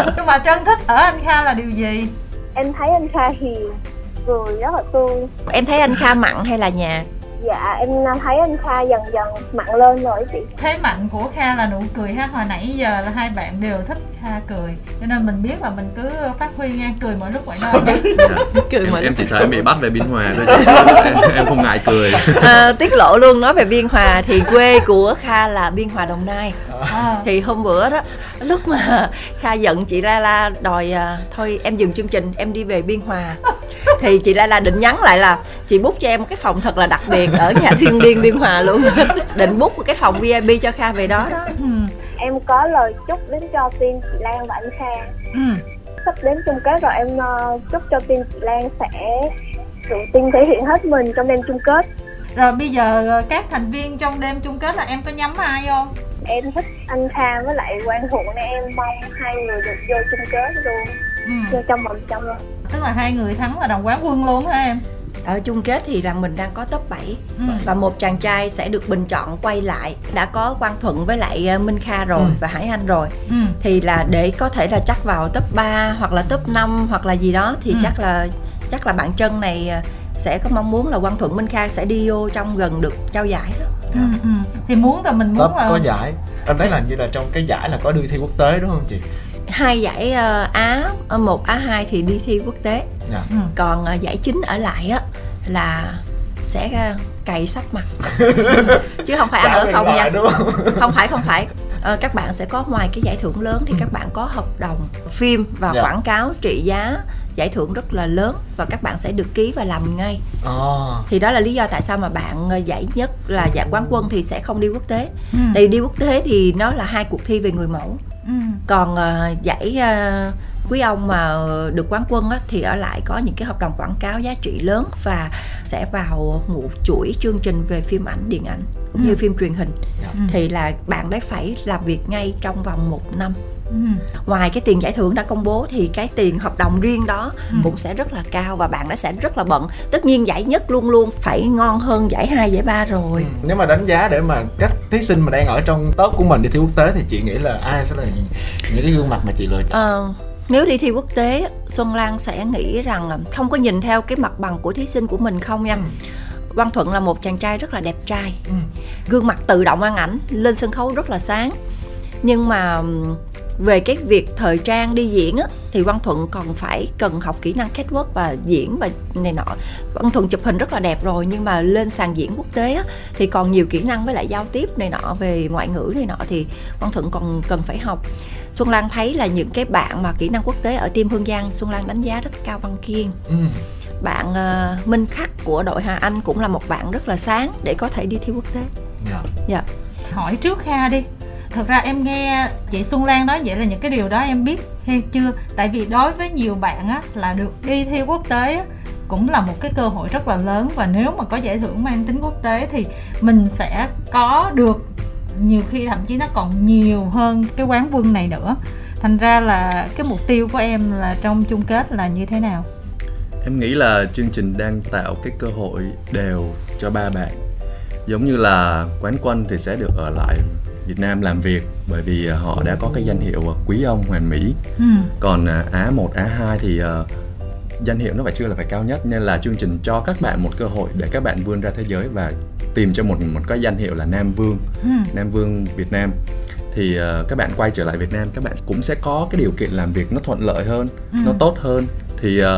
Nhưng mà chân thích ở anh kha là điều gì? Em thấy anh kha hiền cười rất là tươi. Em thấy anh kha mặn hay là nhạt dạ em thấy anh kha dần dần mặn lên rồi chị. Thế mạnh của kha là nụ cười ha. Hồi nãy giờ là hai bạn đều thích kha cười cho nên mình biết là mình cứ phát huy nha. Cười mọi lúc mọi nơi cười mọi em, em chỉ sợ em bị bắt về biên hòa thôi em, em không ngại cười. À, tiết lộ luôn nói về biên hòa thì quê của kha là biên hòa đồng nai à. thì hôm bữa đó lúc mà kha giận chị la la đòi à, thôi em dừng chương trình em đi về biên hòa thì chị la la định nhắn lại là chị bút cho em một cái phòng thật là đặc biệt ở nhà thiên liên biên hòa luôn định bút một cái phòng vip cho kha về đó đó ừ. em có lời chúc đến cho team chị Lan và anh Kha ừ. sắp đến chung kết rồi em uh, chúc cho team chị Lan sẽ tự tin thể hiện hết mình trong đêm chung kết rồi bây giờ ờ, các thành viên trong đêm chung kết là em có nhắm ai không em thích anh Kha với lại Quang Thuận nên em mong hai người được vô chung kết luôn ừ. vô trong vòng trong luôn tức là hai người thắng là đồng quán quân luôn hả em ở chung kết thì là mình đang có top 7 ừ. và một chàng trai sẽ được bình chọn quay lại đã có Quang Thuận với lại ờ, Minh Kha rồi ừ. và Hải Anh rồi ừ. thì là để có thể là chắc vào top 3 hoặc là top 5 hoặc là gì đó thì ừ. chắc là chắc là bạn chân này ờ, sẽ có mong muốn là Quang Thuận Minh Kha sẽ đi vô trong gần được trao giải đó ừ, ừ. thì muốn là mình muốn top là có giải anh thấy là như là trong cái giải là có đi thi quốc tế đúng không chị hai giải uh, Á một Á hai thì đi thi quốc tế yeah. Dạ. ừ. còn uh, giải chính ở lại á là sẽ uh, cày sắp mặt chứ không phải ăn ở không nha không? không phải không phải uh, các bạn sẽ có ngoài cái giải thưởng lớn thì các bạn có hợp đồng phim và yeah. Dạ. quảng cáo trị giá giải thưởng rất là lớn và các bạn sẽ được ký và làm ngay oh. thì đó là lý do tại sao mà bạn giải nhất là giải quán quân thì sẽ không đi quốc tế ừ. tại đi quốc tế thì nó là hai cuộc thi về người mẫu ừ. còn uh, giải uh, quý ông mà được quán quân á, thì ở lại có những cái hợp đồng quảng cáo giá trị lớn và sẽ vào một chuỗi chương trình về phim ảnh điện ảnh ừ. như phim truyền hình ừ. thì là bạn đấy phải làm việc ngay trong vòng một năm Ừ. ngoài cái tiền giải thưởng đã công bố thì cái tiền hợp đồng riêng đó ừ. cũng sẽ rất là cao và bạn nó sẽ rất là bận tất nhiên giải nhất luôn luôn phải ngon hơn giải hai giải ba rồi ừ. nếu mà đánh giá để mà các thí sinh mà đang ở trong top của mình đi thi quốc tế thì chị nghĩ là ai sẽ là những cái gương mặt mà chị lựa chọn ờ, nếu đi thi quốc tế xuân lan sẽ nghĩ rằng không có nhìn theo cái mặt bằng của thí sinh của mình không nha ừ. Văn Thuận là một chàng trai rất là đẹp trai. Ừ. Gương mặt tự động ăn ảnh Lên sân khấu rất là sáng. Nhưng mà về cái việc thời trang đi diễn á, thì Văn Thuận còn phải cần học kỹ năng catwalk và diễn và này nọ. Văn Thuận chụp hình rất là đẹp rồi nhưng mà lên sàn diễn quốc tế á, thì còn nhiều kỹ năng với lại giao tiếp này nọ về ngoại ngữ này nọ thì Văn Thuận còn cần phải học. Xuân Lan thấy là những cái bạn mà kỹ năng quốc tế ở team Hương Giang Xuân Lan đánh giá rất cao Văn Kiên. Ừ. bạn uh, Minh Khắc của đội Hà Anh cũng là một bạn rất là sáng để có thể đi thi quốc tế. Dạ. Yeah. yeah. hỏi trước Kha đi. Thật ra em nghe chị Xuân Lan nói vậy là những cái điều đó em biết hay chưa? Tại vì đối với nhiều bạn á là được đi thi quốc tế á, cũng là một cái cơ hội rất là lớn và nếu mà có giải thưởng mang tính quốc tế thì mình sẽ có được nhiều khi thậm chí nó còn nhiều hơn cái quán quân này nữa. Thành ra là cái mục tiêu của em là trong chung kết là như thế nào em nghĩ là chương trình đang tạo cái cơ hội đều cho ba bạn giống như là quán quân thì sẽ được ở lại Việt Nam làm việc bởi vì à, họ đã có cái danh hiệu à, quý ông hoàn mỹ ừ. còn Á 1, Á 2 thì uh, danh hiệu nó phải chưa là phải cao nhất nên là chương trình cho các bạn một cơ hội để các bạn vươn ra thế giới và tìm cho một một cái danh hiệu là Nam Vương ừ. Nam Vương Việt Nam thì uh, các bạn quay trở lại Việt Nam các bạn cũng sẽ có cái điều kiện làm việc nó thuận lợi hơn ừ. nó tốt hơn thì uh,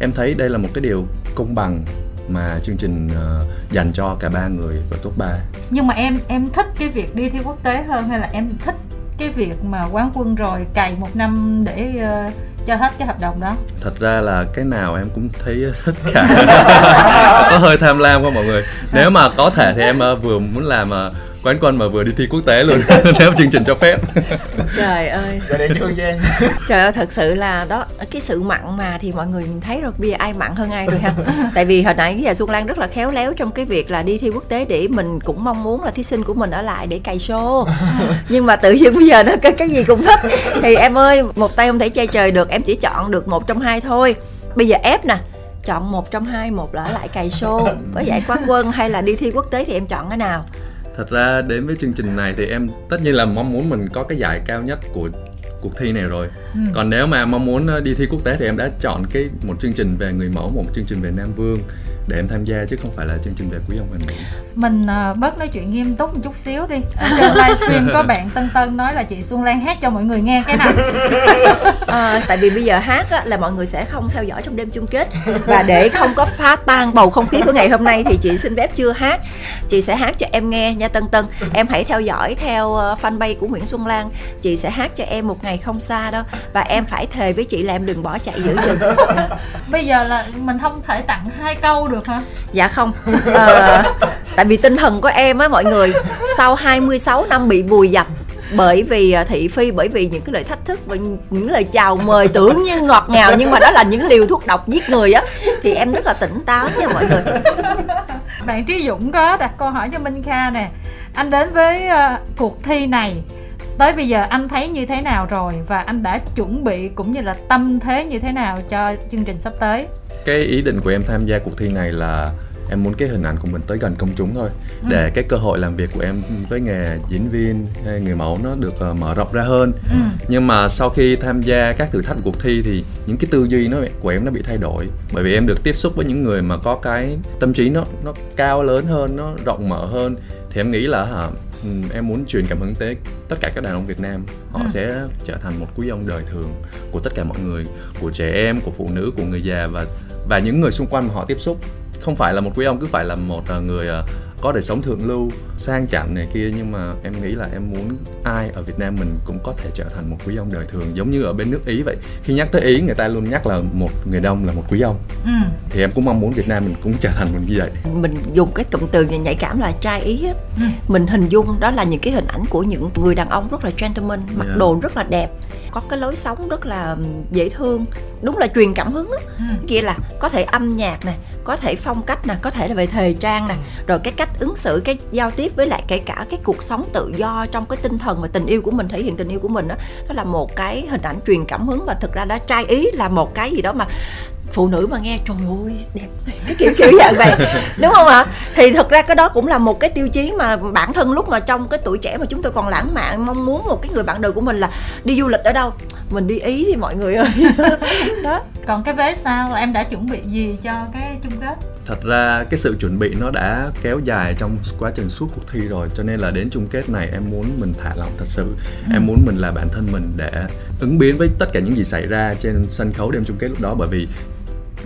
em thấy đây là một cái điều công bằng mà chương trình uh, dành cho cả ba người ở top 3 nhưng mà em em thích cái việc đi thi quốc tế hơn hay là em thích cái việc mà quán quân rồi cày một năm để uh, cho hết cái hợp đồng đó? Thật ra là cái nào em cũng thấy thích cả. Có hơi tham lam không mọi người? Nếu mà có thể thì em uh, vừa muốn làm uh, quán quân mà vừa đi thi quốc tế luôn nếu chương trình cho phép. Trời ơi. Trời ơi thật sự là đó cái sự mặn mà thì mọi người thấy rồi bây giờ ai mặn hơn ai rồi ha. Tại vì hồi nãy giờ xuân lan rất là khéo léo trong cái việc là đi thi quốc tế để mình cũng mong muốn là thí sinh của mình ở lại để cày show. Nhưng mà tự nhiên bây giờ nó cái cái gì cũng thích. Thì em ơi một tay không thể che trời được em chỉ chọn được một trong hai thôi. Bây giờ ép nè chọn một trong hai một là ở lại cày show. Với giải quán quân hay là đi thi quốc tế thì em chọn cái nào thật ra đến với chương trình này thì em tất nhiên là mong muốn mình có cái giải cao nhất của cuộc thi này rồi ừ. còn nếu mà mong muốn ờ, đi thi quốc tế thì em đã chọn cái một chương trình về người mẫu một chương trình về nam vương để em tham gia chứ không phải là chương trình về quý ông hoàn mỹ mình uh, bớt nói chuyện nghiêm túc một chút xíu đi. Ở trên livestream có bạn tân tân nói là chị xuân lan hát cho mọi người nghe cái này à, tại vì bây giờ hát á, là mọi người sẽ không theo dõi trong đêm chung kết. Và để không có phá tan bầu không khí của ngày hôm nay thì chị xin phép chưa hát. Chị sẽ hát cho em nghe nha tân tân. Em hãy theo dõi theo uh, fanpage của nguyễn xuân lan. Chị sẽ hát cho em một ngày không xa đâu. Và em phải thề với chị là em đừng bỏ chạy giữa chừng. Bây giờ là mình không thể tặng hai câu được hả dạ không. À, tại vì tinh thần của em á mọi người sau 26 năm bị vùi dập bởi vì à, thị phi bởi vì những cái lời thách thức và những lời chào mời tưởng như ngọt ngào nhưng mà đó là những liều thuốc độc giết người á thì em rất là tỉnh táo nha mọi người. Bạn trí dũng có đặt câu hỏi cho minh kha nè. Anh đến với uh, cuộc thi này tới bây giờ anh thấy như thế nào rồi và anh đã chuẩn bị cũng như là tâm thế như thế nào cho chương trình sắp tới? Cái ý định của em tham gia cuộc thi này là em muốn cái hình ảnh của mình tới gần công chúng thôi. Ừ. để cái cơ hội làm việc của em với nghề diễn viên hay người mẫu nó được uh, mở rộng ra hơn. Ừ. nhưng mà sau khi tham gia các thử thách cuộc thi thì những cái tư duy nó của em nó bị thay đổi. Bởi vì em được tiếp xúc với những người mà có cái tâm trí nó nó cao lớn hơn nó rộng mở hơn thì em nghĩ là hả em muốn truyền cảm hứng tới tất cả các đàn ông Việt Nam họ ừ. sẽ trở thành một quý ông đời thường của tất cả mọi người của trẻ em của phụ nữ của người già và và những người xung quanh mà họ tiếp xúc không phải là một quý ông cứ phải là một ờ, người ờ, có đời sống thượng lưu sang chảnh này kia nhưng mà em nghĩ là em muốn ai ở Việt Nam mình cũng có thể trở thành một quý ông đời thường giống như ở bên nước Ý vậy khi nhắc tới Ý người ta luôn nhắc là một người đông là một quý ông ừ. thì em cũng mong muốn Việt Nam mình cũng trở thành một như vậy mình dùng cái cụm từ nhạy cảm là trai Ý á ừ. mình hình dung đó là những cái hình ảnh của những người đàn ông rất là gentleman mặc yeah. đồ rất là đẹp có cái lối sống rất là dễ thương đúng là truyền cảm hứng đó. Ừ. nghĩa là có thể âm nhạc này có thể phong cách nè có thể là về thời trang nè rồi cái cách ứng xử cái giao tiếp với lại kể cả cái cuộc sống tự do trong cái tinh thần và tình yêu của mình thể hiện tình yêu của mình đó đó là một cái hình ảnh truyền cảm hứng và thực ra đó trai ý là một cái gì đó mà phụ nữ mà nghe trời ơi đẹp. Cái kiểu kiểu dạng vậy. Đúng không ạ? Thì thực ra cái đó cũng là một cái tiêu chí mà bản thân lúc mà trong cái tuổi trẻ mà chúng tôi còn lãng mạn mong muốn một cái người bạn đời của mình là đi du lịch ở đâu mình đi ý thì mọi người ơi. Đó. Còn cái vé sao là em đã chuẩn bị gì cho cái chung kết? Thật ra cái sự chuẩn bị nó đã kéo dài trong quá trình suốt cuộc thi rồi cho nên là đến chung kết này em muốn mình thả lỏng thật sự. Ừ. em muốn mình là bản thân mình để ứng biến với tất cả những gì xảy ra trên sân khấu đêm chung kết lúc đó bởi vì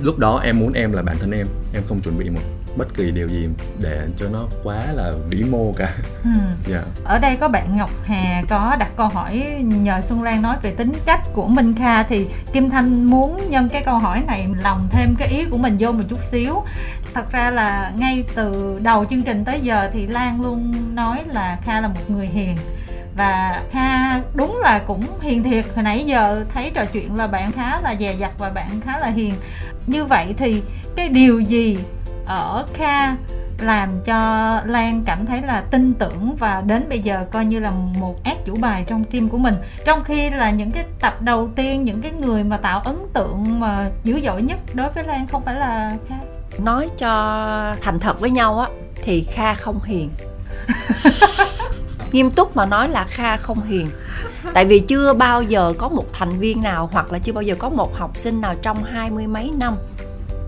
lúc đó em muốn em là bản thân em em không chuẩn bị một bất kỳ điều gì để cho nó quá là vĩ mô cả ừ. yeah. Dạ. ở đây có bạn Ngọc Hà có đặt câu hỏi nhờ Xuân Lan nói về tính cách của Minh Kha thì Kim Thanh muốn nhân cái câu hỏi này lòng thêm cái ý của mình vô một chút xíu thật ra là ngay từ đầu chương trình tới giờ thì Lan luôn nói là Kha là một người hiền và Kha đúng là cũng hiền thiệt. Hồi nãy giờ thấy trò chuyện là bạn khá là dè dặt và bạn khá là hiền. Như vậy thì cái điều gì ở Kha làm cho Lan cảm thấy là tin tưởng và đến bây giờ coi như là một ác chủ bài trong team của mình? Trong khi là những cái tập đầu tiên những cái người mà tạo ấn tượng mà dữ dội nhất đối với Lan không phải là Kha? Nói cho thành thật với nhau á thì Kha không hiền nghiêm túc mà nói là kha không hiền. Tại vì chưa bao giờ có một thành viên nào hoặc là chưa bao giờ có một học sinh nào trong hai mươi mấy năm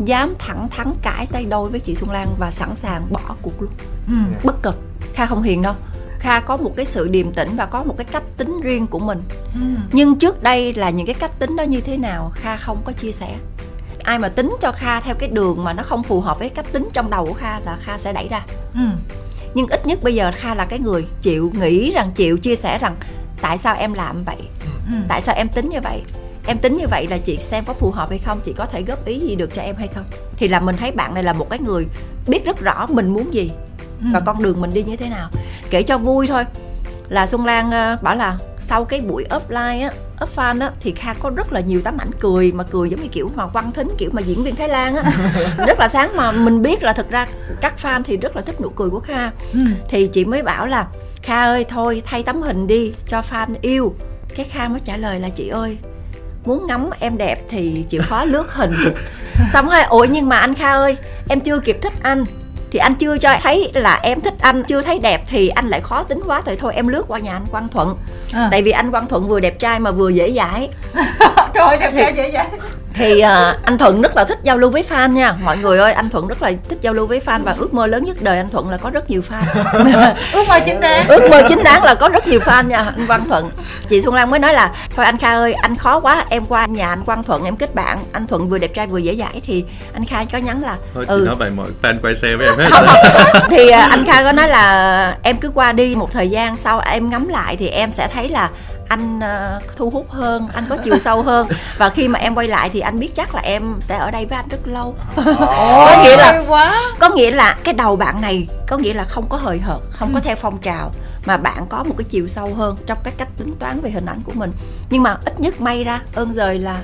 dám thẳng thắn cãi tay đôi với chị Xuân Lan và sẵn sàng bỏ cuộc luôn. Ừ. bất cực. Kha không hiền đâu. Kha có một cái sự điềm tĩnh và có một cái cách tính riêng của mình. Ừ. nhưng trước đây là những cái cách tính đó như thế nào kha không có chia sẻ. Ai mà tính cho kha theo cái đường mà nó không phù hợp với cách tính trong đầu của kha là kha sẽ đẩy ra. Ừ nhưng ít nhất bây giờ kha là cái người chịu nghĩ rằng chịu chia sẻ rằng tại sao em làm vậy? Ừ. tại sao em tính như vậy? Em tính như vậy là chị xem có phù hợp hay không? Chị có thể góp ý gì được cho em hay không? Thì là mình thấy bạn này là một cái người biết rất rõ mình muốn gì ừ. và con đường mình đi như thế nào. Kể cho vui thôi là Xuân Lan ờ, bảo là sau cái buổi offline á fan á thì Kha có rất là nhiều tấm ảnh cười mà cười giống như kiểu mà văn thính kiểu mà diễn viên Thái Lan á. Rất là sáng mà mình biết là thực ra các fan thì rất là thích nụ cười của Kha. Ừ. thì chị mới bảo là Kha ơi thôi thay tấm hình đi cho fan yêu. Cái Kha mới trả lời là chị ơi muốn ngắm em đẹp thì chịu khó lướt hình. Xong rồi ủa nhưng mà anh Kha ơi em chưa kịp thích anh thì anh chưa cho thấy là em thích anh chưa thấy đẹp thì anh lại khó tính quá. Thì thôi em lướt qua nhà anh Quang Thuận. À. tại vì anh Quang Thuận vừa đẹp trai mà vừa dễ dãi. Trời đẹp trai dễ dãi thì uh, anh Thuận rất là thích giao lưu với fan nha. Mọi người ơi anh Thuận rất là thích giao lưu với fan và ước mơ lớn nhất đời anh Thuận là có rất nhiều fan. Ước mơ chính đáng. Ước mơ chính đáng là có rất nhiều fan nha anh Quang Thuận. Chị Xuân Lan mới nói là thôi anh Kha ơi anh khó quá em qua nhà anh Quang Thuận em kết bạn. Anh Thuận vừa đẹp trai vừa dễ dãi thì anh Kha có nhắn là thôi ừ. nói vậy mọi fan quay xe với em hết thì uh, anh Kha có nói là em cứ qua đi một thời gian sau em ngắm lại thì em sẽ thấy là anh uh, thu hút hơn anh có chiều sâu hơn và khi mà em quay lại thì anh biết chắc là em sẽ ở đây với anh rất lâu có nghĩa là quá. có nghĩa là cái đầu bạn này có nghĩa là không có hời hợt không ừ. có theo phong trào mà bạn có một cái chiều sâu hơn trong cái cách tính toán về hình ảnh của mình nhưng mà ít nhất may ra ơn rời là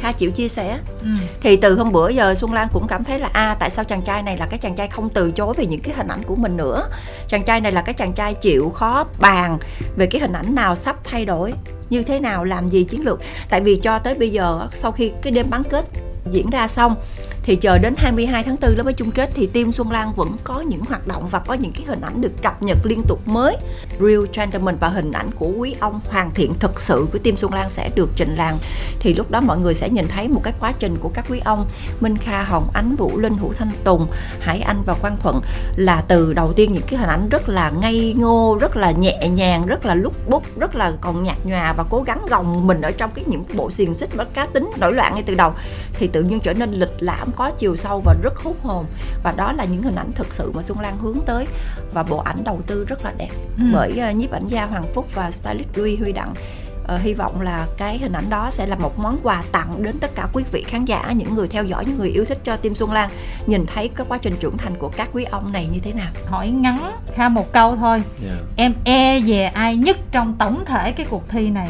Kha chịu chia sẻ. Ừ. thì từ hôm bữa giờ Xuân Lan cũng cảm thấy là a à, tại sao chàng trai này là cái chàng trai không từ chối về những cái hình ảnh của mình nữa? Chàng trai này là cái chàng trai chịu khó bàn về cái hình ảnh nào sắp thay đổi như thế nào làm gì chiến lược? Tại vì cho tới bây giờ sau khi cái đêm bán kết diễn ra xong thì chờ đến 22 tháng 4 lúc mới chung kết thì team Xuân Lan vẫn có những hoạt động và có những cái hình ảnh được cập nhật liên tục mới. Real Gentleman và hình ảnh của quý ông hoàn thiện thực sự của team Xuân Lan sẽ được trình làng. Thì lúc đó mọi người sẽ nhìn thấy một cái quá trình của các quý ông Minh Kha, Hồng Ánh, Vũ Linh, Hữu Thanh Tùng, Hải Anh và Quang Thuận là từ đầu tiên những cái hình ảnh rất là ngây ngô, rất là nhẹ nhàng, rất là lúc bút, rất là còn nhạt nhòa và cố gắng gồng mình ở trong cái những bộ xiềng xích và cá tính nổi loạn ngay từ đầu. Thì tự nhiên trở nên lịch lãm có chiều sâu và rất hút hồn. Và đó là những hình ảnh thực sự mà Xuân Lan hướng tới. Và bộ ảnh đầu tư rất là đẹp. Ừ. bởi uh, nhiếp ảnh gia Hoàng Phúc và stylist Louis Huy Đặng uh, hy vọng là cái hình ảnh đó sẽ là một món quà tặng đến tất cả quý vị khán giả những người theo dõi những người yêu thích cho Tim Xuân Lan. Nhìn thấy cái quá trình trưởng thành của các quý ông này như thế nào? Hỏi ngắn kha một câu thôi. Yeah. em e về ai nhất trong tổng thể cái cuộc thi này?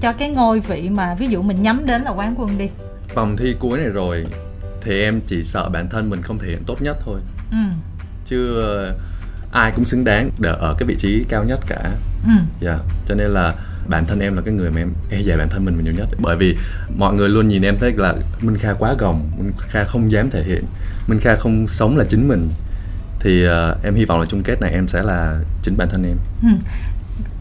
Cho cái ngôi vị mà ví dụ mình nhắm đến là quán quân đi. Vòng thi cuối này rồi thì em chỉ sợ bản thân mình không thể hiện tốt nhất thôi ừ. chứ uh, ai cũng xứng đáng để ở cái vị trí cao nhất cả ừ. yeah. cho nên là bản thân em là cái người mà em e dè bản thân mình nhiều nhất bởi vì mọi người luôn nhìn em thấy là minh kha quá gồng minh kha không dám thể hiện minh kha không sống là chính mình thì uh, em hy vọng là chung kết này em sẽ là chính bản thân em ừ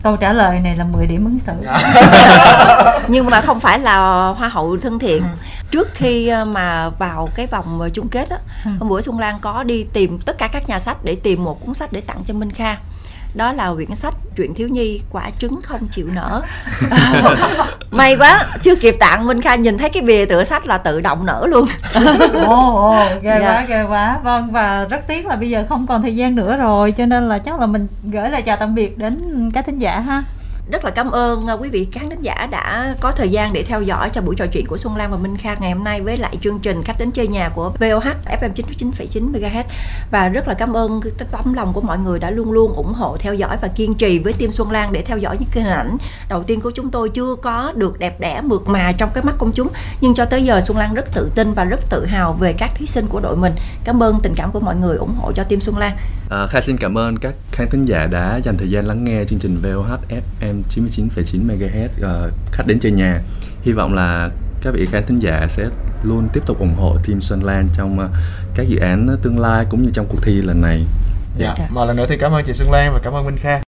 câu trả lời này là 10 điểm ứng xử nhưng mà không phải là hoa hậu thân thiện ừ. trước khi ờ, mà vào cái vòng ờ, chung kết á ừ. hôm bữa xuân lan có đi tìm tất cả các nhà sách để tìm một cuốn sách để tặng cho minh kha đó là quyển sách chuyện thiếu nhi quả trứng không chịu nở. May quá chưa kịp tặng minh kha nhìn thấy cái bìa tựa sách là tự động nở luôn. Ồ ồ ghê dạ. quá ghê quá. Vâng và rất tiếc là bây giờ không còn thời gian nữa rồi cho nên là chắc là mình gửi lời chào tạm biệt đến các thính giả ha rất là cảm ơn à, quý vị khán thính giả đã có thời gian để theo dõi cho buổi trò chuyện của Xuân Lan và Minh Kha ngày hôm nay với lại chương trình khách đến chơi nhà của VOH FM 99,9 MHz. Và rất là cảm ơn tấm lòng của mọi người đã luôn luôn ủng hộ theo dõi và kiên trì với team Xuân Lan để theo dõi những cái hình ảnh đầu tiên của chúng tôi chưa có được đẹp đẽ mượt mà trong cái mắt công chúng. Nhưng cho tới giờ Xuân Lan rất tự tin và rất tự hào về các thí sinh của đội mình. Cảm ơn tình cảm của mọi người ủng hộ cho team Xuân Lan. À, Kha xin cảm ơn các khán thính giả đã dành thời gian lắng nghe chương trình VOH FM FM 99,9 MHz uh, khách đến chơi nhà. Hy vọng là các vị khán thính giả sẽ luôn tiếp tục ủng hộ team Xuân Lan trong uh, các dự án tương lai cũng như trong cuộc thi lần này. Dạ, yeah. một lần nữa thì cảm ơn chị Xuân Lan và cảm ơn Minh Kha.